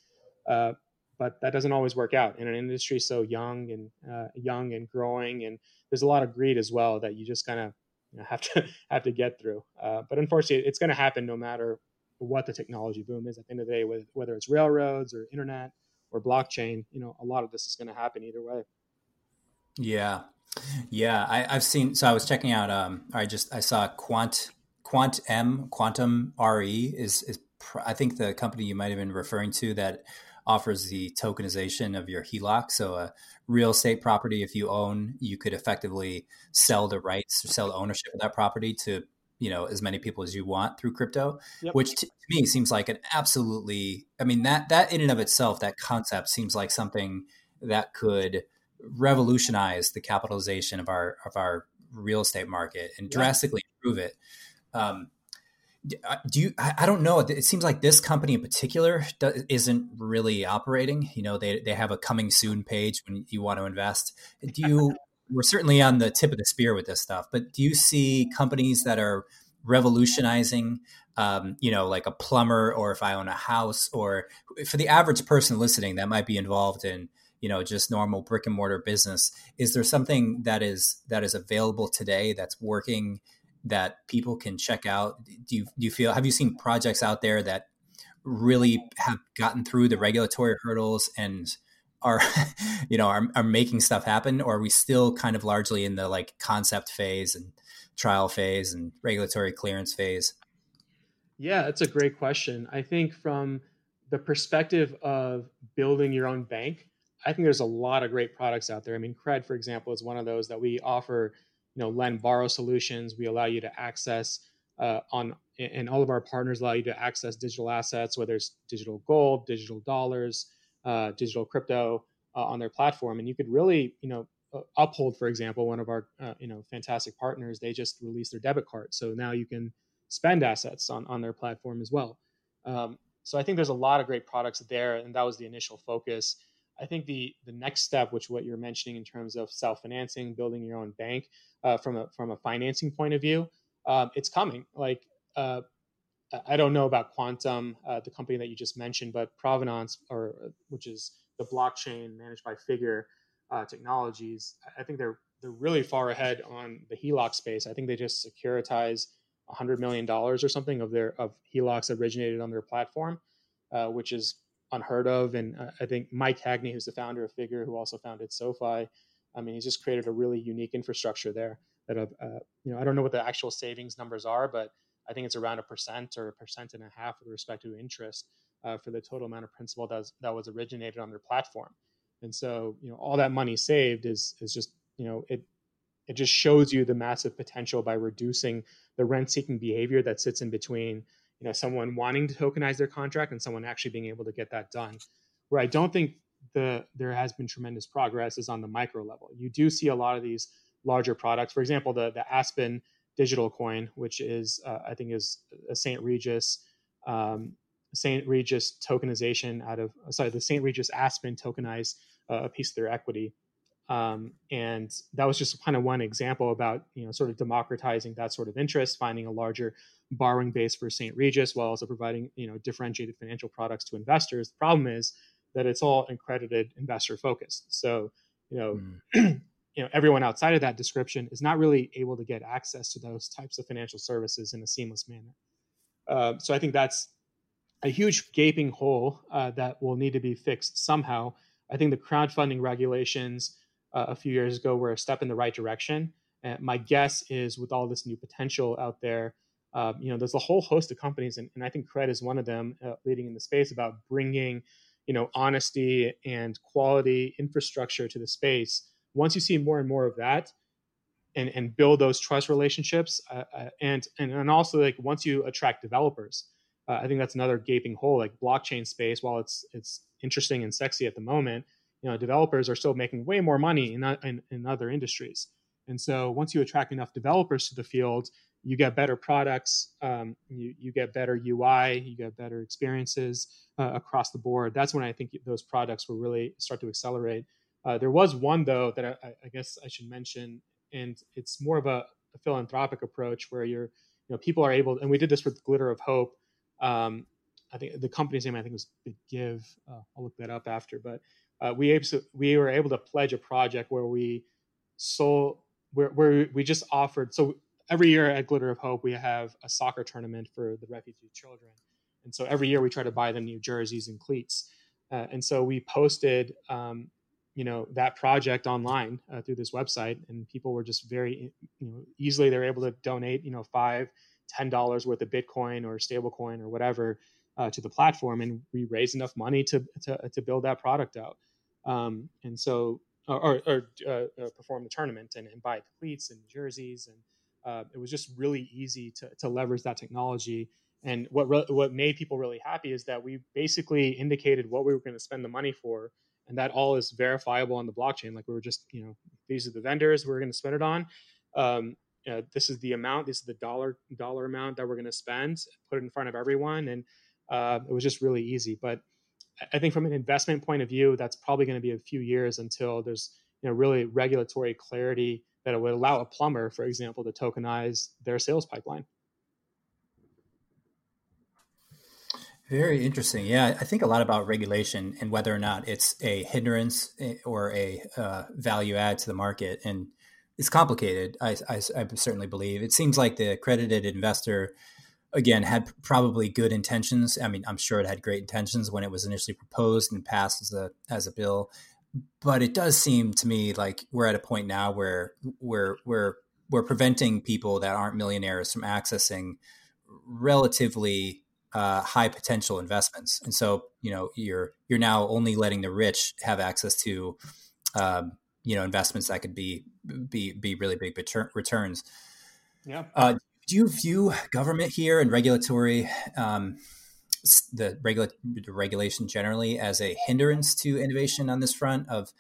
But that doesn't always work out in an industry so young and uh, young and growing and there's a lot of greed as well that you just kind of you know, have to have to get through uh, but unfortunately it's going to happen no matter what the technology boom is. At the end of the day whether it's railroads or internet or blockchain you know a lot of this is going to happen either way. Yeah. Yeah I, have seen so i was checking out um i just i saw quant quant m quantum re is is i think the company you might have been referring to that offers the tokenization of your HELOC. So a real estate property, if you own, you could effectively sell the rights or sell the ownership of that property to you know as many people as you want through crypto yep. which to me seems like an absolutely i mean that that in and of itself that concept seems like something that could revolutionize the capitalization of our of our real estate market and drastically improve it um, do you i don't know. It seems like this company in particular isn't really operating. You know they, they have a coming soon page when you want to invest. Do you we're certainly on the tip of the spear with this stuff but do you see companies that are revolutionizing um, you know like a plumber or if i own a house or for the average person listening that might be involved in you know just normal brick and mortar business is there something that is that is available today that's working that people can check out? Do you do you feel have you seen projects out there that really have gotten through the regulatory hurdles and are you know are, are making stuff happen? Or are we still kind of largely in the like concept phase and trial phase and regulatory clearance phase? Yeah that's a great question. I think from the perspective of building your own bank i think there's a lot of great products out there. I mean cred for example is one of those that we offer you know lend borrow solutions. We allow you to access uh, on and all of our partners allow you to access digital assets whether it's digital gold digital dollars uh, digital crypto uh, on their platform. And you could really you know uphold for example one of our uh, you know fantastic partners they just released their debit card. So now you can spend assets on on their platform as well. Um, so i think there's a lot of great products there and that was the initial focus I think the the next step, which what you're mentioning in terms of self financing, building your own bank, uh, from a from a financing point of view, um, it's coming. Like uh, I don't know about Quantum, uh, the company that you just mentioned, but Provenance, or which is the blockchain managed by Figure uh, Technologies, I think they're they're really far ahead on the HELOC space. I think they just securitize hundred million dollars or something of their of HELOCs originated on their platform, uh, which is unheard of. And uh, I think Mike Cagney, who's the founder of Figure, who also founded SoFi, I mean, he's just created a really unique infrastructure there. That uh, you know, I don't know what the actual savings numbers are, but I think it's around a percent or a percent and a half with respect to interest uh, for the total amount of principal that was, that was originated on their platform. And so, you know, all that money saved is is just you know it it just shows you the massive potential by reducing the rent seeking behavior that sits in between you know someone wanting to tokenize their contract and someone actually being able to get that done. Where i don't think the there has been tremendous progress is on the micro level. You do see a lot of these larger products. For example the the aspen digital coin which is uh, i think is a st regis um, st regis tokenization out of sorry the st regis aspen tokenized uh, a piece of their equity. Um, and that was just kind of one example about you know sort of democratizing that sort of interest finding a larger borrowing base for St. Regis while also providing you know differentiated financial products to investors. The problem is that it's all accredited investor focused. So you know. Mm. you know everyone outside of that description is not really able to get access to those types of financial services in a seamless manner uh, so i think that's a huge gaping hole uh, that will need to be fixed somehow i think the crowdfunding regulations uh, a few years ago were a step in the right direction and my guess is with all this new potential out there um, you know, there's a whole host of companies, and, and I think Cred is one of them, uh, leading in the space about bringing, you know honesty and quality infrastructure to the space. Once you see more and more of that and and build those trust relationships uh, uh, and, and and also like once you attract developers uh, i think that's another gaping hole like blockchain space while it's it's interesting and sexy at the moment you know developers are still making way more money in, in, in other industries. And so once you attract enough developers to the field you get better products, um, you, you get better UI, you get better experiences uh, across the board. That's when I think those products will really start to accelerate. Uh, there was one though that I, I, guess I should mention, and it's more of a, a, philanthropic approach where you're, you know, people are able, and we did this with Glimmer of Hope. Um, I think the company's name I think was Big Give. Uh, I'll look that up after, but uh, we we were able to pledge a project where we sold where, where we just offered so every year at Glimmer of Hope, we have a soccer tournament for the refugee children. And so every year we try to buy them new jerseys and cleats. Uh, and so we posted, um, you know, that project online uh, through this website, and people were just very, you know, easily they're able to donate, you know, five, ten dollars worth of Bitcoin or stablecoin or whatever uh, to the platform, and we raised enough money to to, to build that product out. Um, and so, or, or uh, uh, perform the tournament and, and buy the cleats and jerseys and uh, it was just really easy to, to leverage that technology. And what re- what made people really happy is that we basically indicated what we were going to spend the money for, and that all is verifiable on the blockchain. Like we were just, you know, these are the vendors we're going to spend it on. Um, uh, this is the amount. This is the dollar dollar amount that we're going to spend. Put it in front of everyone, and uh, it was just really easy. But I think from an investment point of view, that's probably going to be a few years until there's you know really regulatory clarity that would allow a plumber, for example, to tokenize their sales pipeline. Very interesting. Yeah, I think a lot about regulation and whether or not it's a hindrance eh, or a uh, value add to the market. And it's complicated, I, I, I, certainly believe. It seems like the accredited investor, again, had probably good intentions. I mean, I'm sure it had great intentions when it was initially proposed and passed as a, as a bill but it does seem to me like we're at a point now where we're we're we're preventing people that aren't millionaires from accessing relatively uh, high potential investments, and so you know you're you're now only letting the rich have access to um, you know investments that could be be be really big return, returns. Yeah. Uh, do you view government here and regulatory um, the, regula- the regulation generally as a hindrance to innovation on this front of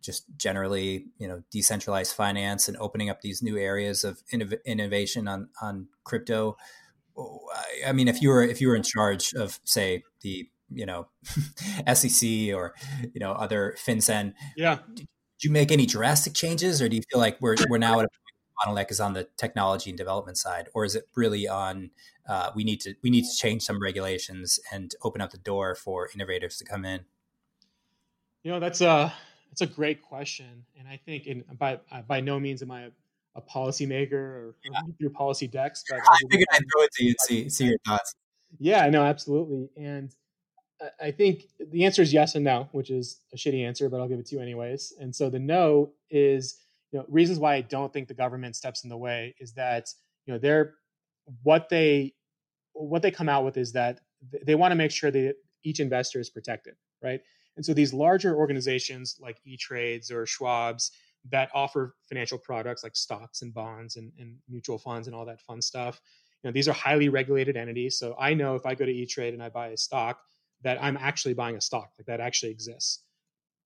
just generally you know decentralized finance and opening up these new areas of innov- innovation on on crypto. Oh, I mean if you were if you were in charge of say the you know sec or you know other fincen yeah. did you make any drastic changes or do you feel like we're we're now at a bottleneck is on the technology and development side or is it really on uh, we need to we need to change some regulations and open up the door for innovators to come in? You know, that's a that's a great question, and I think in by by no means am I a, a policymaker or, yeah. through policy decks. But I figured I'd throw it to you and see see your thoughts. Yeah, no, absolutely, and I think the answer is yes and no, which is a shitty answer, but I'll give it to you anyways. And so the no is, you know, reasons why I don't think the government steps in the way is that you know they're what they what they come out with is that they want to make sure that each investor is protected, right? And so these larger organizations like E-Trades or Schwab's that offer financial products like stocks and bonds and, and mutual funds and all that fun stuff, you know, these are highly regulated entities. So I know if I go to E-Trade and I buy a stock, that I'm actually buying a stock, like that actually exists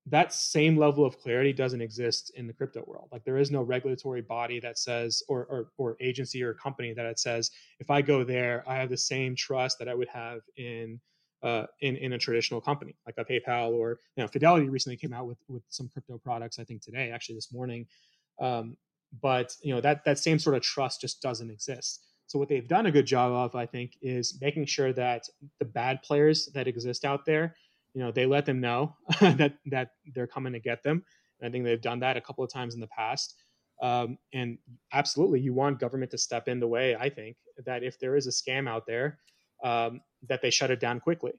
that same level of clarity doesn't exist in the crypto world. Like there is no regulatory body that says, or, or, or agency or company that it says, if I go there, I have the same trust that I would have in uh, in in a traditional company like a PayPal or you know Fidelity recently came out with with some crypto products. I think today, actually this morning. Um, but you know that that same sort of trust just doesn't exist. So what they've done a good job of, I think, is making sure that the bad players that exist out there you know they let them know that that they're coming to get them. And i think they've done that a couple of times in the past. Um, and absolutely you want government to step in the way i think that if there is a scam out there um, that they shut it down quickly.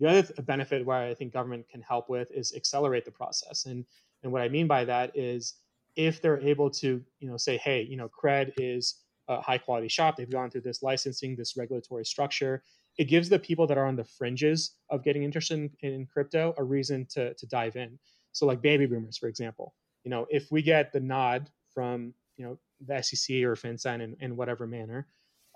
The other benefit where i think government can help with is accelerate the process. And and what i mean by that is if they're able to you know say hey you know cred is a high quality shop. They've gone through this licensing this regulatory structure it gives the people that are on the fringes of getting interested in, in crypto a reason to to dive in. So like baby boomers, for example, you know, if we get the nod from you know the SEC or FinCEN in, in whatever manner,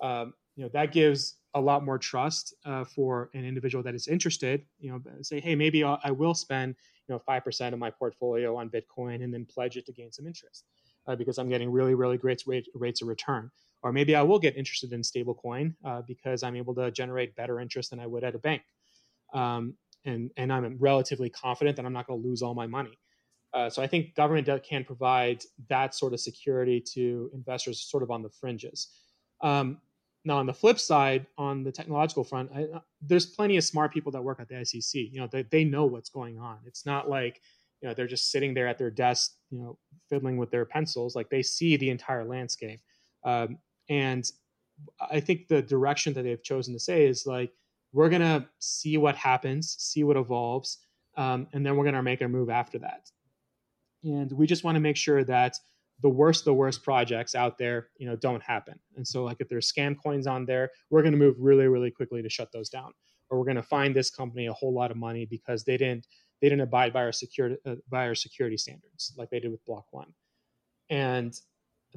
um, you know that gives a lot more trust uh, for an individual that is interested. You know, say, hey, maybe I'll, I will spend you know five percent of my portfolio on Bitcoin and then pledge it to gain some interest uh, because I'm getting really really great rate, rates of return. Or maybe I will get interested in stablecoin uh, because I'm able to generate better interest than I would at a bank. Um, and, and I'm relatively confident that I'm not going to lose all my money. Uh, so I think government can provide that sort of security to investors sort of on the fringes. Um, now, on the flip side, on the technological front, I, uh, there's plenty of smart people that work at the SEC. You know, they, they know what's going on. It's not like you know they're just sitting there at their desk, you know, fiddling with their pencils. Like they see the entire landscape. Um, and I think the direction that they've chosen to say is like we're gonna see what happens, see what evolves, um, and then we're gonna make a move after that. And we just want to make sure that the worst the worst projects out there you know don't happen. And so like if there's scam coins on there we're going to move really really quickly to shut those down. Or we're going to find this company a whole lot of money because they didn't they didn't abide by our security uh, by our security standards like they did with Block.one. And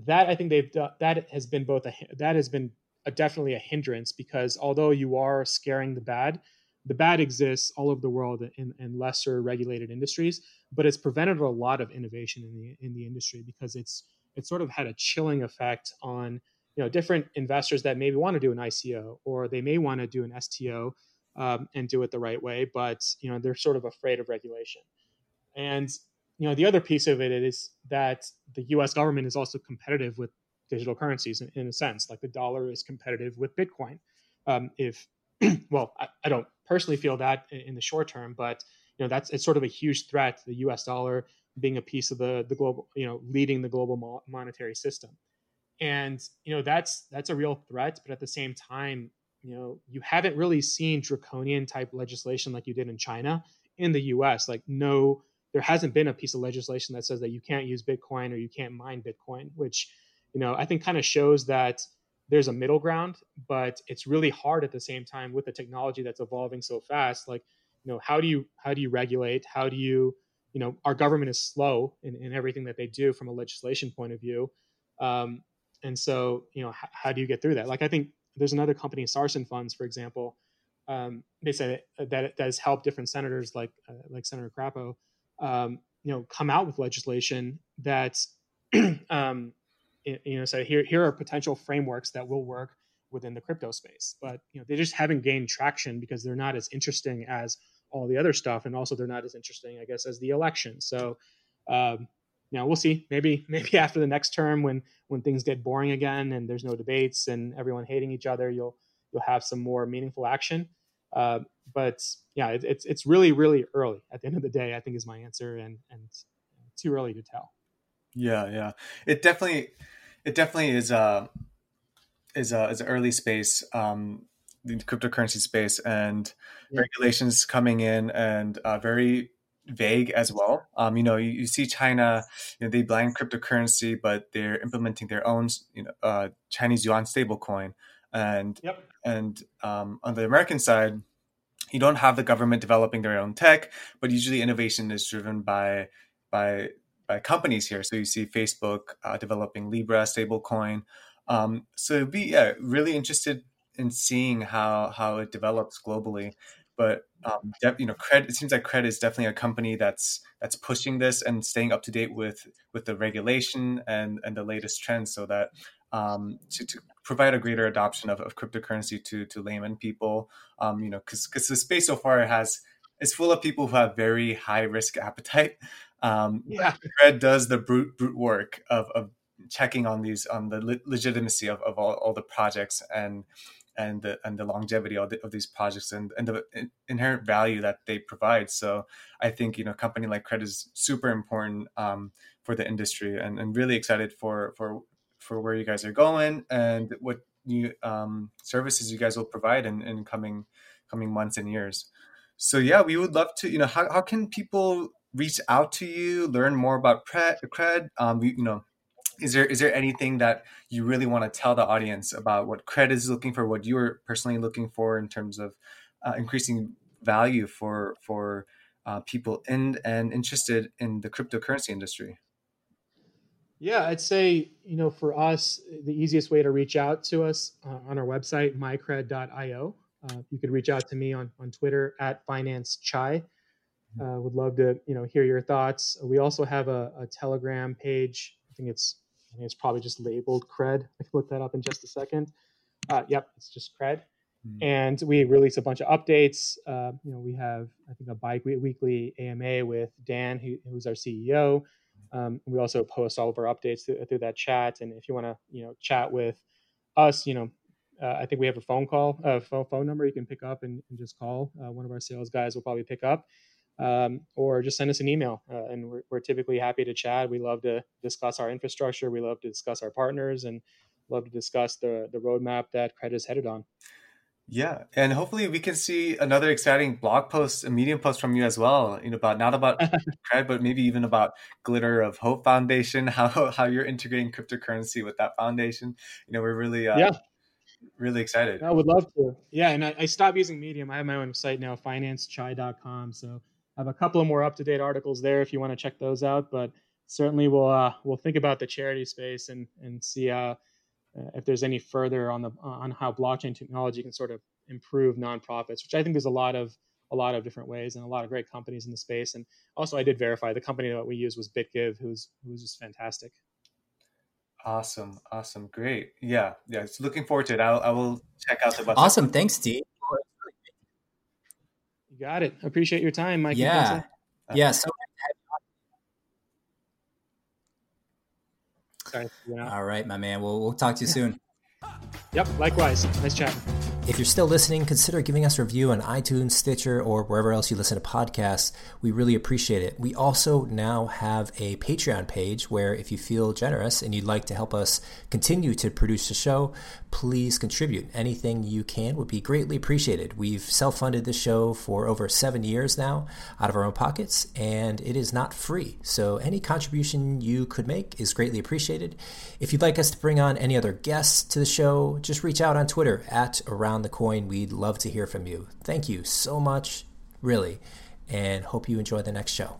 that i think they've done that has been both a that has been a, definitely a hindrance because although you are scaring the bad the bad exists all over the world in, in lesser regulated industries, but it's prevented a lot of innovation in the in the industry because it's it's sort of had a chilling effect on you know different investors that maybe want to do an ICO or they may want to do an STO um, and do it the right way, but you know they're sort of afraid of regulation. And you know the other piece of it is that the U.S. government is also competitive with digital currencies in, in a sense, like the dollar is competitive with Bitcoin. Um, if well, I, I, don't personally feel that in, in, the short term, but you know that's it's sort of a huge threat. to The U.S. dollar being a piece of the the global, you know, leading the global mo- monetary system, and you know that's that's a real threat. But at the same time, you know, you haven't really seen draconian type legislation like you did in China in the U.S. Like no, there hasn't been a piece of legislation that says that you can't use Bitcoin or you can't mine Bitcoin, which you know I think kind of shows that there's a middle ground, but it's really hard at the same time with the technology that's evolving so fast. Like, you know, how do you how do you regulate? How do you, you know, our government is slow in, in everything that they do from a legislation point of view. Um, and so, you know, h- how do you get through that? Like, I think there's another company, Sarson Funds, for example. Um, they said that that has helped different senators, like uh, like Senator Crapo, um, you know, come out with legislation that um, you know say here here are potential frameworks that will work within the crypto space. But you know they just haven't gained traction because they're not as interesting as all the other stuff. And also they're not as interesting i guess as the election. So um, you know we'll see. Maybe maybe after the next term when when things get boring again and there's no debates and everyone hating each other you'll you'll have some more meaningful action uh, but yeah it, it's it's really really early at the end of the day i think is my answer and and too early to tell yeah, yeah. It definitely, it definitely is a is a is an early space, um, the cryptocurrency space, and yeah. regulations coming in and uh, very vague as well. Um, you know, you, you, see China, you know, they ban cryptocurrency, but they're implementing their own, you know, uh, Chinese yuan stablecoin, and yep. And um, on the American side. You don't have the government developing their own tech, but usually innovation is driven by by by companies here. So you see Facebook uh, developing Libra stablecoin. Um, so be yeah, really interested in seeing how how it develops globally. But um, you know, Cred, it seems like Cred is definitely a company that's that's pushing this and staying up to date with with the regulation and and the latest trends, so that um, to, to provide a greater adoption of, of cryptocurrency to to layman people. Um, you know, because because the space so far has is full of people who have very high risk appetite. Um, yeah, Cred does the brute brute work of, of checking on these on the le- legitimacy of, of all, all the projects and and the and the longevity of, the, of these projects and, and the inherent value that they provide. So I think you know a company like Cred is super important um, for the industry and, and really excited for for for where you guys are going and what new um, services you guys will provide in, in coming coming months and years. So yeah, we would love to. You know, how, how can people reach out to you, learn more about Cred? Um, you, you know, is there is there anything that you really want to tell the audience about what cred is looking for what you're personally looking for in terms of uh, increasing value for for uh, people in and interested in the cryptocurrency industry yeah i'd say you know for us the easiest way to reach out to us uh, on our website mycred.io uh, you could reach out to me on, on twitter at finance chai uh, would love to you know hear your thoughts we also have a, a telegram page i think it's I think it's probably just labeled cred. I can look that up in just a second. Uh, yep, it's just cred. Mm-hmm. And we release a bunch of updates. Uh, you know, we have I think a bi-weekly AMA with Dan, who, who's our CEO. Um, we also post all of our updates through, through that chat. And if you want to, you know, chat with us, you know, uh, I think we have a phone call, a phone, phone number you can pick up and, and just call. Uh, one of our sales guys will probably pick up um, or just send us an email. Uh, and we're, we're, typically happy to chat. We love to discuss our infrastructure. We love to discuss our partners and love to discuss the, the roadmap that credit is headed on. Yeah, and hopefully we can see another exciting blog post, a medium post from you as well. You know, about not about cred, but maybe even about Glimmer of Hope Foundation, how how you're integrating cryptocurrency with that foundation. You know, we're really uh, yeah really excited. I would love to. Yeah, and I, I, stopped using Medium. I have my own site now, financechai.com. So I have a couple of more up to date articles there if you want to check those out. But certainly we'll uh, we'll think about the charity space and and see how, uh, Uh, if there's any further on the uh, on how blockchain technology can sort of improve nonprofits, which I think there's a lot of a lot of different ways and a lot of great companies in the space. And also, I did verify the company that we use was BitGive, who's who's just fantastic. Awesome, awesome, great. Yeah, yeah. So looking forward to it. I'll, I will check out the website. Awesome, thanks, Steve got it. Appreciate your time, Mike. Yeah. Yeah. So Sorry, All right, my man. We'll, we'll talk to you soon. Yep, likewise. Nice chatting. If you're still listening, consider giving us a review on iTunes, Stitcher, or wherever else you listen to podcasts. We really appreciate it. We also now have a Patreon page where, if you feel generous and you'd like to help us continue to produce the show, please contribute. Anything you can would be greatly appreciated. We've self funded this show for over seven years now out of our own pockets, and it is not free. So any contribution you could make is greatly appreciated. If you'd like us to bring on any other guests to the show, just reach out on Twitter at around the coin. We'd love to hear from you. Thank you so much, really, and hope you enjoy the next show.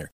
winner.